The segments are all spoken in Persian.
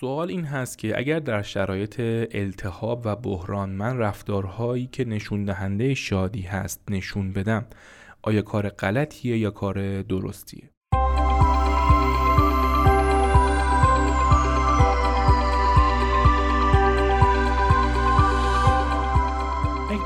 سوال این هست که اگر در شرایط التهاب و بحران من رفتارهایی که نشون دهنده شادی هست نشون بدم آیا کار غلطیه یا کار درستیه؟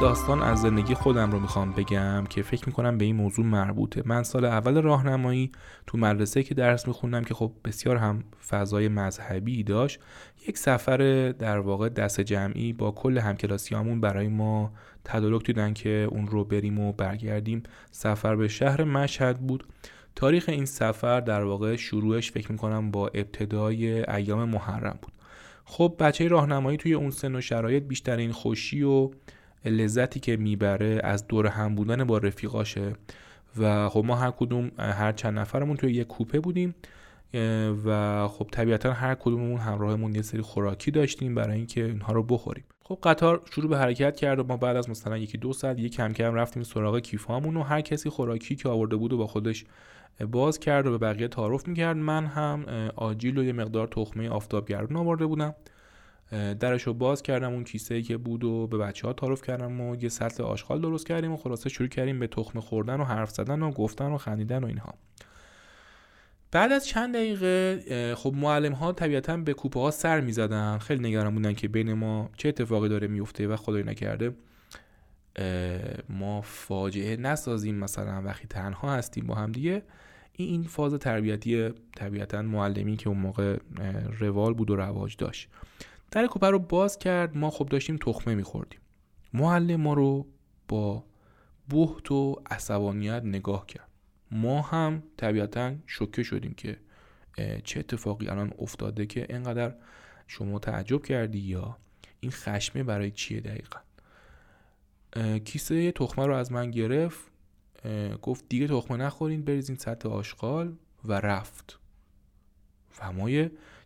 داستان از زندگی خودم رو می‌خوام بگم که فکر می‌کنم به این موضوع مربوطه. من سال اول راهنمایی تو مدرسه که درس میخوندم که خب بسیار هم فضای مذهبی داشت یک سفر در واقع دست جمعی با کل همکلاسیامون برای ما تدارک دیدن که اون رو بریم و برگردیم سفر به شهر مشهد بود. تاریخ این سفر در واقع شروعش فکر می‌کنم با ابتدای ایام محرم بود. خب بچه راهنمایی توی اون سن و شرایط بیشترین خوشی و لذتی که می‌بره از دور هم بودن با رفیقاشه. و خب ما هر کدوم هر چند نفرمون توی یک کوپه بودیم و خب طبیعتا هر کدوممون همراهمون یه سری خوراکی داشتیم برای اینکه اینها رو بخوریم. خب قطار شروع به حرکت کرد و ما بعد از مثلا یکی دو ساعت یک کم کم رفتیم سراغ کیفامون و هر کسی خوراکی که آورده بود و با خودش باز کرد و به بقیه تعارف می‌کرد. من هم آجیل و یه مقدار تخمه آفتابگردون آورده بودم. درش رو باز کردم اون کیسه که بود و به بچه ها تعارف کردم و یه سطل آشغال درست کردیم و خلاصه شروع کردیم به تخم خوردن و حرف زدن و گفتن و خندیدن و اینها. بعد از چند دقیقه خب معلم ها طبیعتا به کوپه ها سر می زدن خیلی نگران بودن که بین ما چه اتفاقی داره میفته و خدای نکرده. ما فاجعه نسازیم مثلا وقتی تنها هستیم با هم دیگه. این فاز تربیتی طبیعتا معلمی که اون موقع روال بود و رواج داشت. در کوپه رو باز کرد. ما خب داشتیم تخمه میخوردیم. معلم ما رو با بحت و عصبانیت نگاه کرد. ما هم طبیعتا شوکه شدیم که چه اتفاقی الان افتاده که اینقدر شما تعجب کردی یا این خشمه برای چیه دقیقا؟ کیسه تخمه رو از من گرفت. گفت دیگه تخمه نخورین بریزین سطح آشغال و رفت. و ما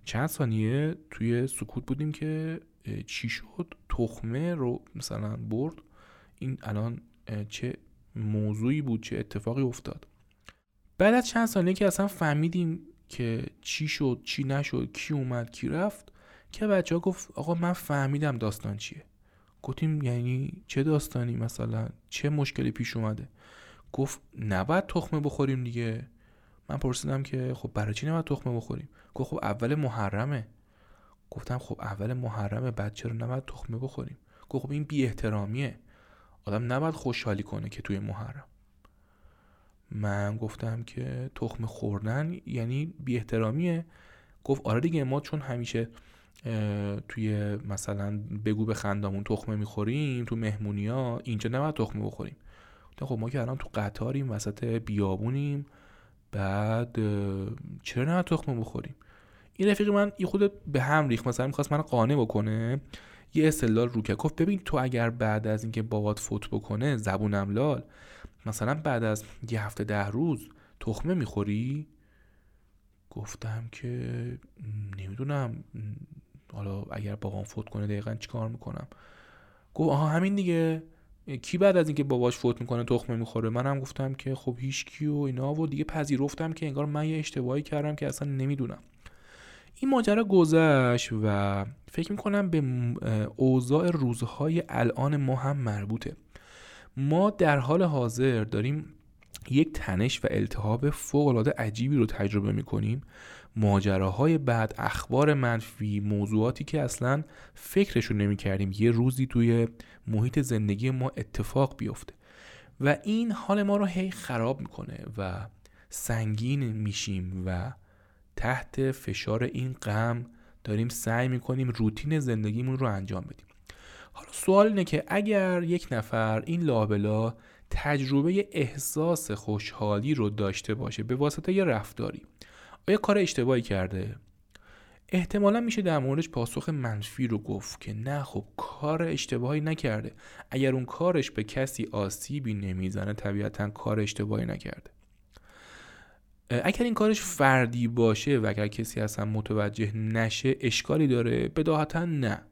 چند ثانیه توی سکوت بودیم که چی شد؟ تخمه رو مثلا برد. این الان چه موضوعی بود چه اتفاقی افتاد. بعد از چند ثانیه که اصلا فهمیدیم که چی شد چی نشد کی اومد کی رفت که بچه ها گفت آقا من فهمیدم داستان چیه. گفتیم یعنی چه داستانی مثلا؟ چه مشکلی پیش اومده؟ گفت نباید تخمه بخوریم دیگه. من پرسیدم که خب برای چی نباید تخمه بخوریم؟ گفت خب اول محرمه. گفتم خب اول محرمه بعد چرا نباید تخمه بخوریم؟ گفت خب این بی احترامیه آدم نباید خوشحالی کنه که توی محرم. من گفتم که تخمه خوردن یعنی بی احترامیه گفت آره دیگه ما چون همیشه توی مثلا بگو به خندامون تخمه می‌خوریم تو مهمونی ها اینجا نباید تخمه بخوریم. خب ما که الان تو قطاریم وسط بیابونیم. بعد چرا نه تخمه بخوریم؟ این رفیق من یه خود به هم ریخ مثلا می‌خواست من قانع بکنه. یه استدلال رو که گفت ببین تو اگر بعد از اینکه بابات فوت بکنه زبونم لال مثلا بعد از یه هفته ده روز تخمه می‌خوری؟ گفتم که نمی‌دونم. حالا اگر بابام فوت کنه دقیقا چیکار می‌کنم؟ گفت آها همین دیگه. کی بعد از اینکه باباش فوت می‌کنه تخمه می‌خوره؟ منم گفتم که خب هیچ کی و اینا و دیگه پذیرفتم که انگار من یه اشتباهی کردم که اصلا نمی‌دونم. این ماجرا گذشت و فکر می‌کنم به اوضاع روزهای الان ما هم مربوطه. ما در حال حاضر داریم یک تنش و التهاب فوق عجیبی رو تجربه می‌کنیم. ماجراهای بعد اخبار منفی موضوعاتی که اصلا فکرشون نمی کردیم یه روزی توی محیط زندگی ما اتفاق بیفته و این حال ما رو هی خراب می‌کنه و سنگین میشیم و تحت فشار این غم داریم سعی می‌کنیم روتین زندگیمون رو انجام بدیم. حالا سوال اینه که اگر یک نفر این لابلا تجربه احساس خوشحالی رو داشته باشه به واسطه یه رفتاری. آیا کار اشتباهی کرده؟ احتمالا میشه در موردش پاسخ منفی رو گفت که نه خب کار اشتباهی نکرده. اگر اون کارش به کسی آسیبی نمی‌زنه طبیعتا کار اشتباهی نکرده. اگر این کارش فردی باشه و اگر کسی اصلا متوجه نشه اشکالی داره؟ بداهتا نه.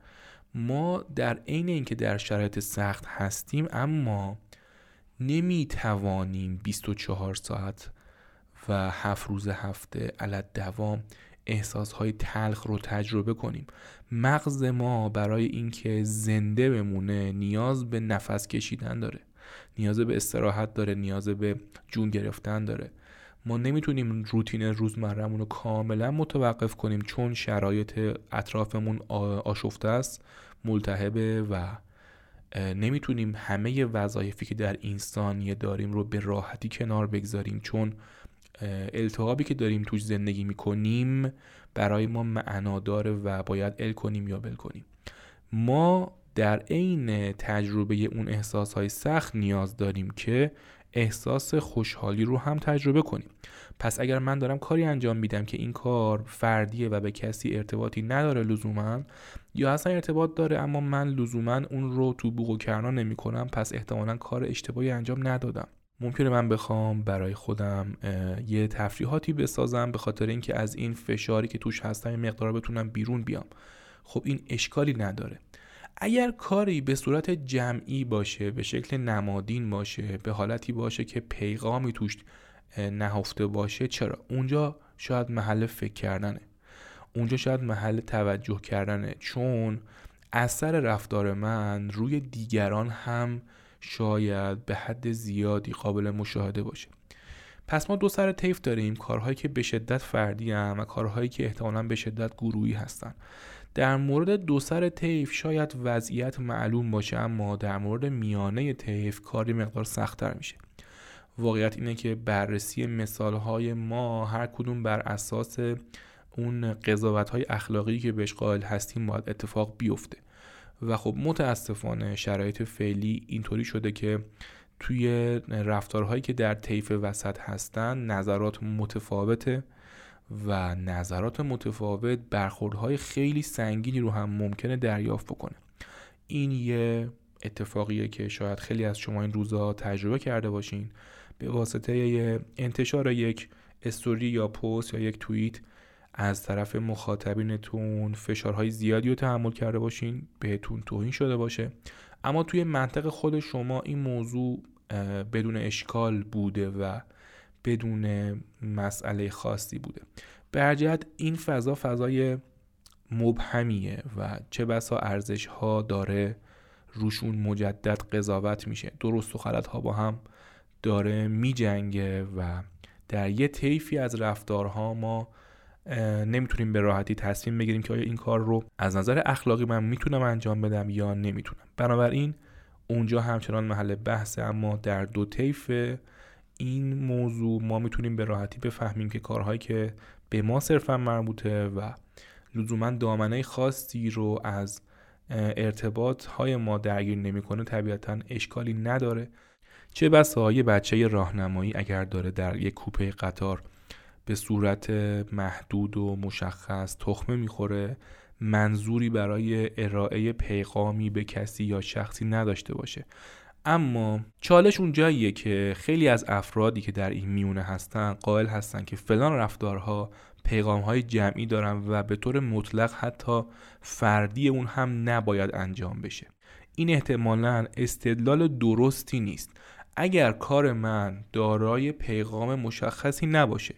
ما در عین اینکه در شرایط سخت هستیم اما نمی‌توانیم 24 ساعت و هفت روز هفته علت دوام احساسهای تلخ رو تجربه کنیم. مغز ما برای اینکه زنده بمونه نیاز به نفس کشیدن داره. نیاز به استراحت داره نیاز به جون گرفتن داره. ما نمی‌تونیم روتین روزمرهمون رو کاملا متوقف کنیم چون شرایط اطرافمون آشفته است ملتهبه و نمی‌تونیم همه وظایفی که در انسانیه داریم رو به راحتی کنار بگذاریم چون التهابی که داریم توش زندگی می‌کنیم برای ما معنا داره و باید ال کنیم یا بل کنیم. ما در عین تجربه اون احساس های سخت نیاز داریم که احساس خوشحالی رو هم تجربه کنیم. پس اگر من دارم کاری انجام میدم که این کار فردیه و به کسی ارتباطی نداره لزوما یا اصلا ارتباط داره اما من لزوما اون رو تو بوق و کرنا نمی کنم پس احتمالا کار اشتباهی انجام ندادم. ممکنه من بخوام برای خودم یه تفریحاتی بسازم به خاطر اینکه از این فشاری که توش هستم مقدار بتونم بیرون بیام. خب این اشکالی نداره. اگر کاری به صورت جمعی باشه به شکل نمادین باشه به حالتی باشه که پیغامی توش نهفته باشه چرا؟ اونجا شاید محل فکر کردنه. اونجا شاید محل توجه کردنه. چون اثر رفتار من روی دیگران هم شاید به حد زیادی قابل مشاهده باشه. پس ما دو سر طیف داریم کارهایی که به شدت فردی هم و کارهایی که احتمالا به شدت گروهی هستن. در مورد دو سر طیف شاید وضعیت معلوم باشه اما در مورد میانه طیف کاری مقدار سختتر میشه. واقعیت اینه که بررسی مثال های ما هر کدوم بر اساس اون قضاوت های اخلاقی که بهش قائل هستیم باید اتفاق بیفته. و خب متاسفانه شرایط فعلی اینطوری شده که توی رفتارهایی که در طیف وسط هستن نظرات متفاوته و نظرات متفاوت برخوردهای خیلی سنگینی رو هم ممکنه دریافت بکنه. این یه اتفاقیه که شاید خیلی از شما این روزها تجربه کرده باشین. به واسطه انتشار یک استوری یا پست یا یک توییت از طرف مخاطبینتون فشارهای زیادی رو تحمل کرده باشین بهتون توهین شده باشه. اما توی منطق خود شما این موضوع بدون اشکال بوده و بدون مسئله خاصی بوده. به این فضا فضای مبهمیه و چه بسا ارزش ها داره روشون مجدد قضاوت میشه. درست و غلط ها با هم داره میجنگه و در یه طیفی از رفتارها ما نمی‌تونیم به راحتی تصمیم بگیریم که آیا این کار رو از نظر اخلاقی من می‌تونم انجام بدم یا نمی‌تونم. بنابراین اونجا همچنان محل بحثه اما در دو طیف این موضوع ما می‌تونیم به راحتی بفهمیم که کارهایی که به ما صرفا مربوطه و لزوما دامنه خاصی رو از ارتباط های ما درگیر نمی‌کنه طبیعتا اشکالی نداره. چه بسا یه بچه راهنمایی اگر داره در یک کوپه قطار به صورت محدود و مشخص تخمه می‌خوره منظوری برای ارائه پیغامی به کسی یا شخصی نداشته باشه. اما چالش اونجاییه که خیلی از افرادی که در این میونه هستن قائل هستن که فلان رفتارها پیغام های جمعی دارن و به طور مطلق حتی فردی اون هم نباید انجام بشه. این احتمالا استدلال درستی نیست. اگر کار من دارای پیغام مشخصی نباشه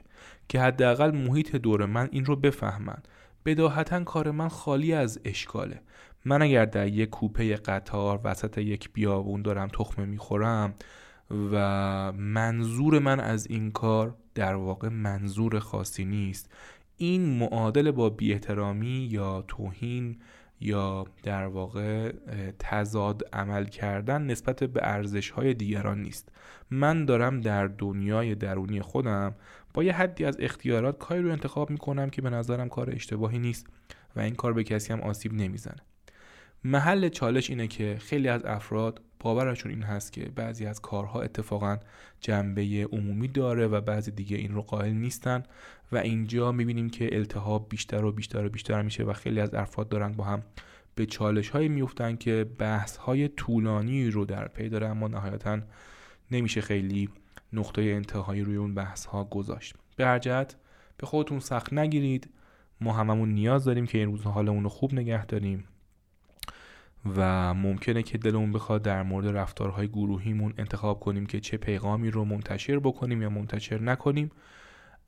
که حداقل محیط دور من این رو بفهمن بداهتا کار من خالی از اشکاله. من اگر در یک کوپه قطار وسط یک بیابون دارم تخمه می‌خورم و منظور من از این کار در واقع منظور خاصی نیست. این معادل با بیاحترامی یا توهین یا در واقع تضاد عمل کردن نسبت به ارزش های دیگران نیست. من دارم در دنیای درونی خودم با یه حدی از اختیارات کاری رو انتخاب می‌کنم که به نظرم کار اشتباهی نیست و این کار به کسی هم آسیب نمی‌زنه. محل چالش اینه که خیلی از افراد باورشون این هست که بعضی از کارها اتفاقا جنبه عمومی داره و بعضی دیگه این رو قائل نیستن و اینجا می‌بینیم که التهاب بیشتر و بیشتر و بیشتر میشه و خیلی از افراد دارن با هم به چالش های میفتن که بحث های طولانی رو در پی داره اما نهایتا نمیشه خیلی نقطه انتهایی روی اون بحث ها گذاشت. به هر جهت به خودتون سخت نگیرید. ما هممون نیاز داریم که این روزها حالمون رو خوب نگه داریم. و ممکنه که دلمون بخواد در مورد رفتارهای گروهیمون انتخاب کنیم که چه پیغامی رو منتشر بکنیم یا منتشر نکنیم.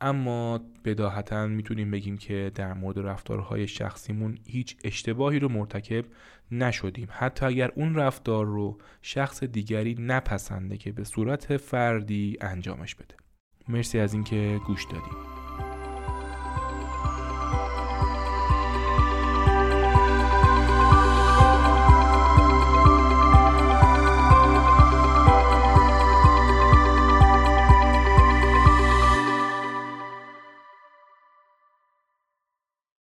اما بداهتا می‌تونیم بگیم که در مورد رفتارهای شخصیمون هیچ اشتباهی رو مرتکب نشدیم. حتی اگر اون رفتار رو شخص دیگری نپسنده که به صورت فردی انجامش بده. مرسی از اینکه گوش دادیم.